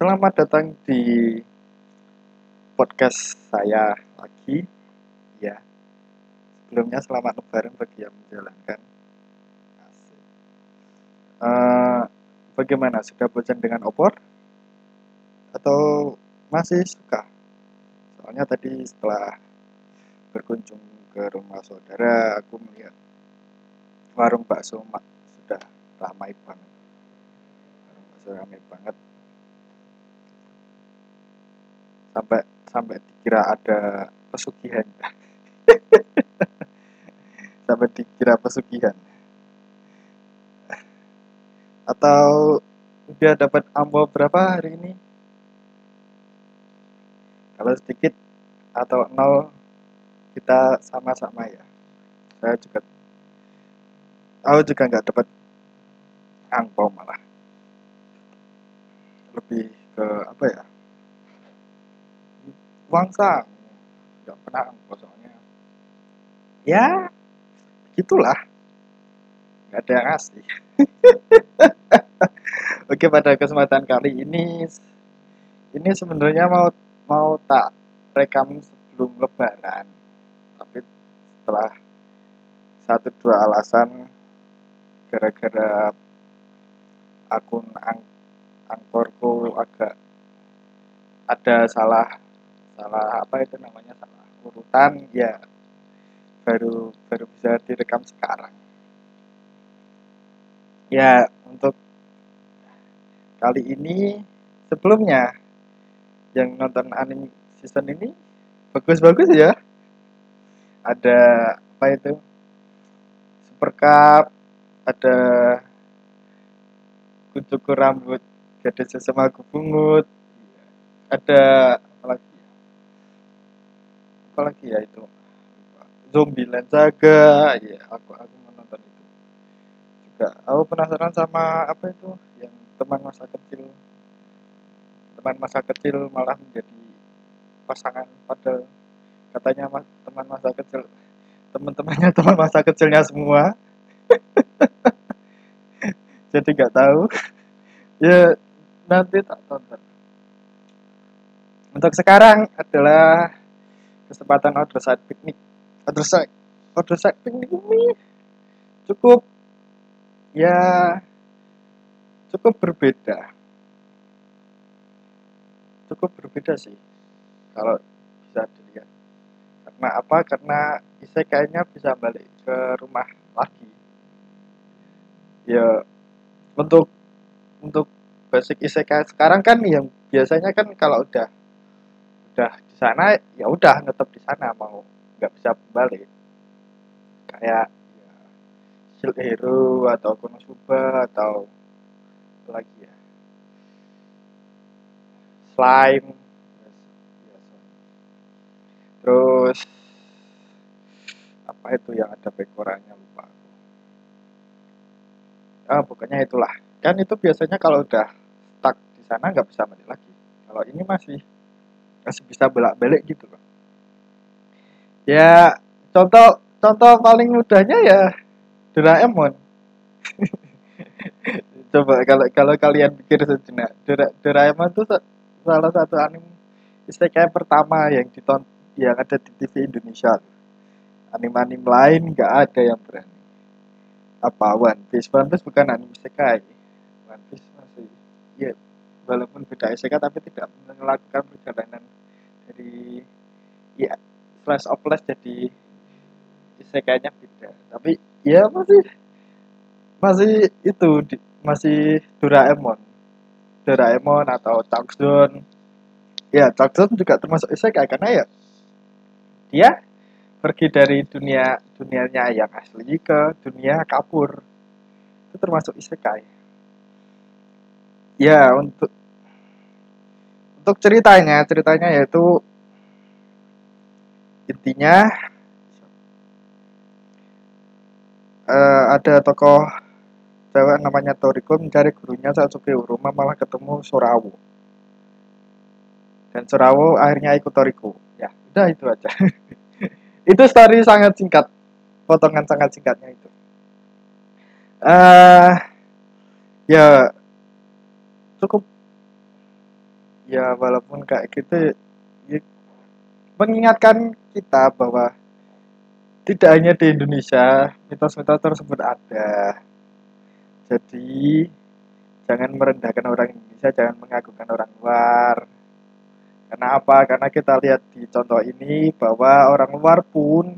Selamat datang di podcast saya lagi. Ya, sebelumnya selamat lebaran bagi yang menjalankan. Eh, bagaimana? Sudah bosan dengan opor? Atau masih suka? Soalnya tadi setelah berkunjung ke rumah saudara, aku melihat warung bakso mak sudah ramai banget. Warung bakso ramai banget sampai sampai dikira ada pesugihan. Sampai dikira pesugihan. Atau udah dapat amplop berapa hari ini? Kalau sedikit atau nol kita sama-sama ya. Saya juga aku juga nggak dapat angpau malah. Lebih ke apa ya uang sang nggak pernah angpau soalnya ya begitulah. Nggak ada yang asli oke pada kesempatan kali ini ini sebenarnya mau mau tak rekam sebelum lebaran. Tapi setelah satu dua alasan gara-gara akun ang angkorku agak ada salah salah apa itu namanya salah urutan ya baru baru bisa direkam sekarang. Ya untuk kali ini sebelumnya yang nonton anime season ini bagus-bagus ya. Ada apa itu? Super cup ada kucukur rambut gadis sesama bungut ada apalagi ya itu? Zombie land saga ya aku aku menonton itu. Juga aku penasaran sama apa itu? Yang teman masa kecil. Teman masa kecil malah menjadi pasangan pada katanya mas, teman masa kecil teman-temannya teman masa kecilnya semua. Jadi nggak tahu. Ya nanti tak tonton. Untuk sekarang adalah kesempatan outdoor side piknik outdoor side? Outdoor side piknik ini cukup ya cukup berbeda. Cukup berbeda sih kalau bisa dilihat. Karena apa? Karena kayaknya bisa balik ke rumah lagi. Ya untuk untuk basic isekai sekarang kan yang biasanya kan kalau udah udah sana ya udah tetap di sana mau nggak bisa balik. Kayak ya, Shield Hero atau Konosuba atau lagi ya? Slime terus apa itu yang ada bekorannya lupa ah pokoknya itulah. Kan itu biasanya kalau udah stuck di sana nggak bisa balik lagi. Kalau ini masih masih bisa belak-balik gitu loh. Ya contoh contoh paling mudahnya ya Doraemon. Coba kalau kalau kalian pikir sejenak Dora, Doraemon tuh salah satu anime isekai pertama yang ditonton yang ada di TV Indonesia. Anime-anime lain nggak ada yang berani. Apa One Piece? One Piece bukan anime isekai. One Piece masih ya walaupun beda SK tapi tidak melakukan perjalanan dari ya flash of flash jadi isekainya beda. Tapi ya masih masih itu di, masih Doraemon. Doraemon atau Takzon ya Takzon juga termasuk isekai karena ya dia pergi dari dunia dunianya yang asli ke dunia kapur. Itu termasuk isekai ya untuk untuk ceritanya ceritanya yaitu intinya uh, ada tokoh cewek namanya Toriko mencari gurunya saat Suki Uruma malah ketemu Surawo dan Surawo akhirnya ikut Toriko. Ya udah itu aja. Itu story sangat singkat. Potongan sangat singkatnya itu. Uh, ya cukup ya walaupun kayak gitu ya, mengingatkan kita bahwa tidak hanya di Indonesia mitos-mitos tersebut ada. Jadi jangan merendahkan orang Indonesia jangan mengagungkan orang luar. Karena apa? Karena kita lihat di contoh ini bahwa orang luar pun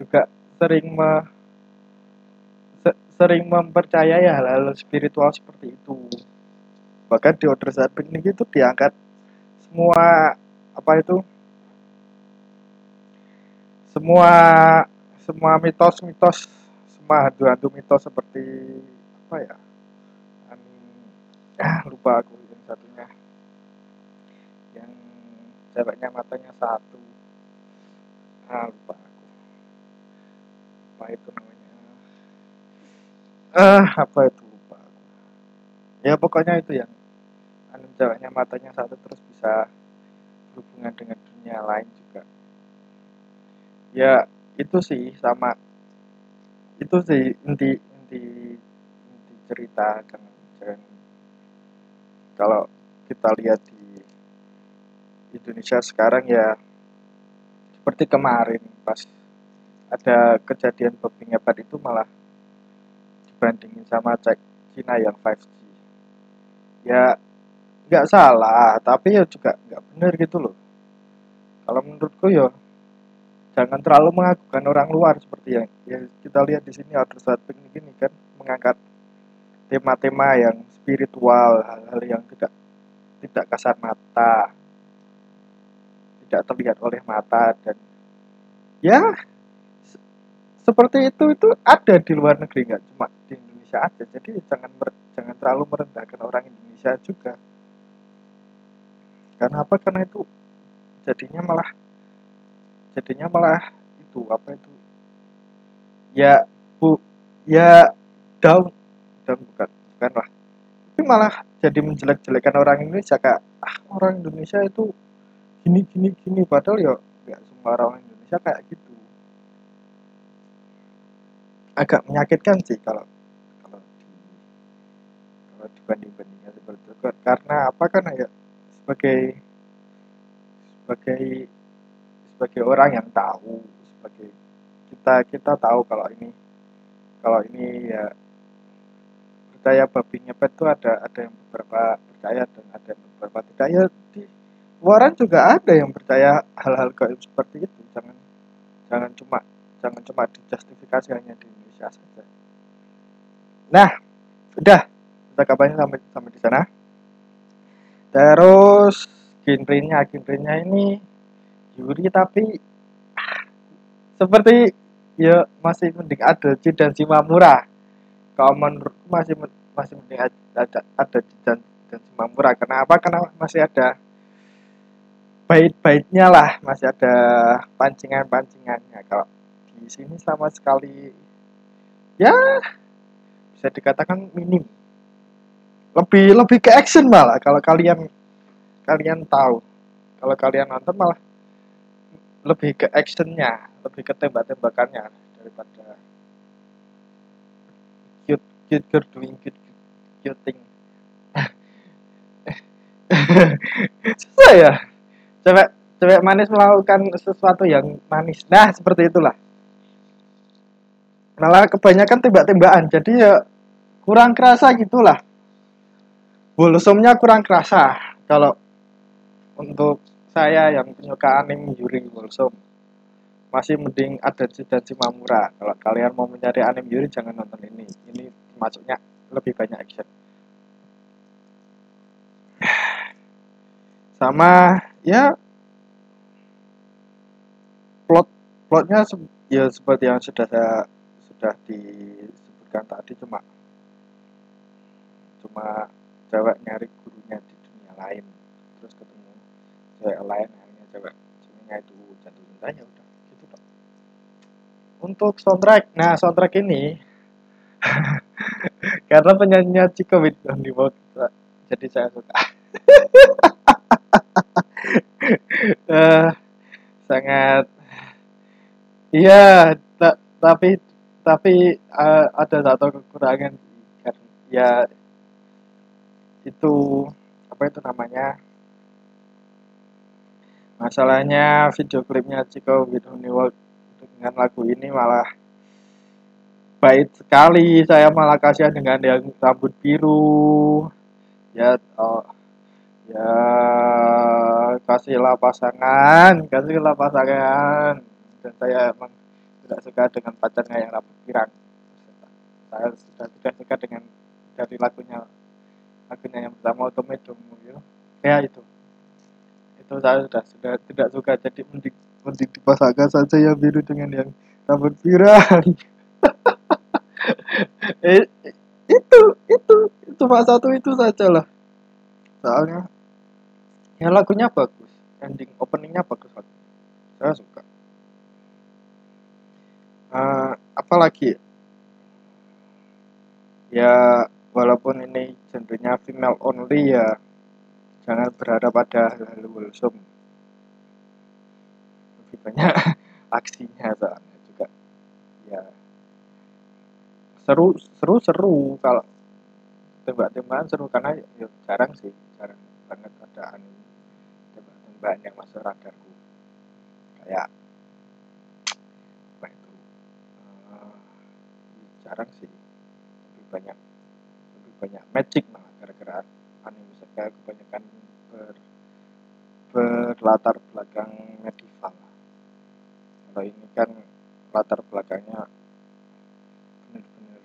juga sering me, se, sering mempercayai hal-hal spiritual seperti itu bahkan di order saat piknik itu diangkat semua apa itu? Semua semua mitos-mitos semua hantu-hantu mitos seperti apa ya? Ah lupa aku yang satunya. Yang ceweknya matanya satu. Ah lupa aku. Apa itu namanya? Ah apa itu lupa ya pokoknya itu yang anu ceweknya matanya satu terus bisa berhubungan dengan dunia lain juga. Ya itu sih sama. Itu sih inti inti inti cerita kan. Jangan kalau kita lihat di Indonesia sekarang ya seperti kemarin pas ada kejadian babi ngepet itu malah dibandingin sama cek Cina yang 5G ya nggak salah tapi ya juga nggak benar gitu loh. Kalau menurutku ya jangan terlalu mengagumkan orang luar seperti yang ya kita lihat di sini saat piknik ini kan mengangkat tema-tema yang spiritual hal-hal yang tidak tidak kasar mata tidak terlihat oleh mata dan ya seperti itu itu ada di luar negeri nggak cuma di Indonesia aja. Jadi jangan jangan terlalu merendahkan orang Indonesia juga karena apa? Karena itu jadinya malah jadinya malah itu apa itu? Ya bu ya down down bukan bukan lah. Tapi malah jadi menjelek-jelekan orang Indonesia kayak ah orang Indonesia itu gini gini gini. Padahal ya nggak semua orang Indonesia kayak gitu. Agak menyakitkan sih kalau kalau di kalau dibanding bandingnya seperti itu. Karena apa? Kan ya sebagai sebagai sebagai orang yang tahu sebagai kita kita tahu kalau ini kalau ini ya percaya babi ngepet itu ada ada yang beberapa percaya dan ada yang beberapa tidak. Ya di luaran juga ada yang percaya hal-hal kayak seperti itu. Jangan jangan cuma jangan cuma dijustifikasi hanya di Indonesia saja. Nah udah. Kita kabarnya sampai sampai di sana terus genrenya genrenya ini Yuri tapi seperti ya masih mending ada dan Simamura kalau menurutku masih masih mending ada ada dan dan Simamura kenapa? Karena masih ada bait-baitnya lah. Masih ada pancingan-pancingannya. Kalau di sini sama sekali ya bisa dikatakan minim lebih lebih ke action malah. Kalau kalian kalian tahu. Kalau kalian nonton malah lebih ke actionnya lebih ke tembak-tembakannya daripada cute cute girl doing cute cute, thing. Susah ya? Cewek cewek manis melakukan sesuatu yang manis. Nah seperti itulah. Malah kebanyakan tembak-tembakan. Jadi ya kurang kerasa gitulah bolsomnya kurang kerasa. Kalau untuk saya yang penyuka anime Yuri Bolsom masih mending ada dan Mamura. Kalau kalian mau mencari anime Yuri jangan nonton ini. Ini masuknya lebih banyak action. Sama ya plot plotnya ya seperti yang sudah saya sudah disebutkan tadi cuma cuma cewek nyari gurunya di dunia lain. Terus ketemu cewek lain akhirnya cewek ceweknya itu jatuh cinta ya udah gitu dong untuk soundtrack nah soundtrack ini karena penyanyinya Chico With di jadi saya suka. Uh, sangat iya ta tapi tapi uh, ada satu kekurangan ya itu apa itu namanya? Masalahnya video klipnya Chico with Honey World dengan lagu ini malah baik sekali. Saya malah kasihan dengan yang rambut biru. Ya oh, ya kasihlah pasangan kasihlah pasangan. Dan saya emang tidak suka dengan pacarnya yang rambut pirang. Saya sudah tidak suka dengan dari lagunya lagunya yang pertama Otomedo ya. ya itu. Itu saya sudah sudah tidak suka jadi mending mending dipasangkan saja yang biru dengan yang rambut pirang eh, itu itu cuma satu itu saja lah. Soalnya ya lagunya bagus. Ending openingnya bagus banget saya suka. Uh, apalagi ya walaupun ini genrenya female only ya. Jangan berharap pada hal-hal wholesome lebih banyak aksinya soalnya juga ya. Seru seru seru. Kalau tembak-tembakan seru karena ya jarang sih. Jarang banget ada anime banyak masuk radarku. Kayak apa itu? Uh, jarang sih. Lebih banyak banyak magic malah gara-gara anime saya kebanyakan ber, berlatar belakang medieval. Kalau ini kan latar belakangnya benar-benar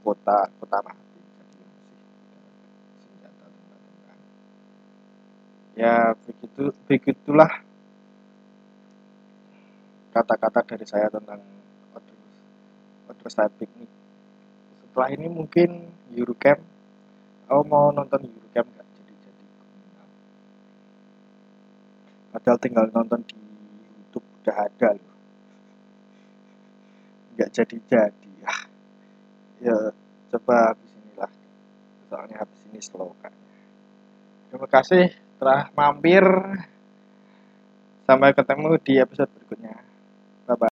kota kota mati ya begitu begitulah kata-kata dari saya tentang outdoor side picnic setelah ini mungkin Eurocamp. Oh mau nonton Eurocamp nggak? Jadi jadi padahal tinggal nonton di YouTube udah ada loh. Nggak jadi jadi ya ya coba habis inilah. Soalnya habis ini slow kan. Terima kasih telah mampir. Sampai ketemu di episode berikutnya.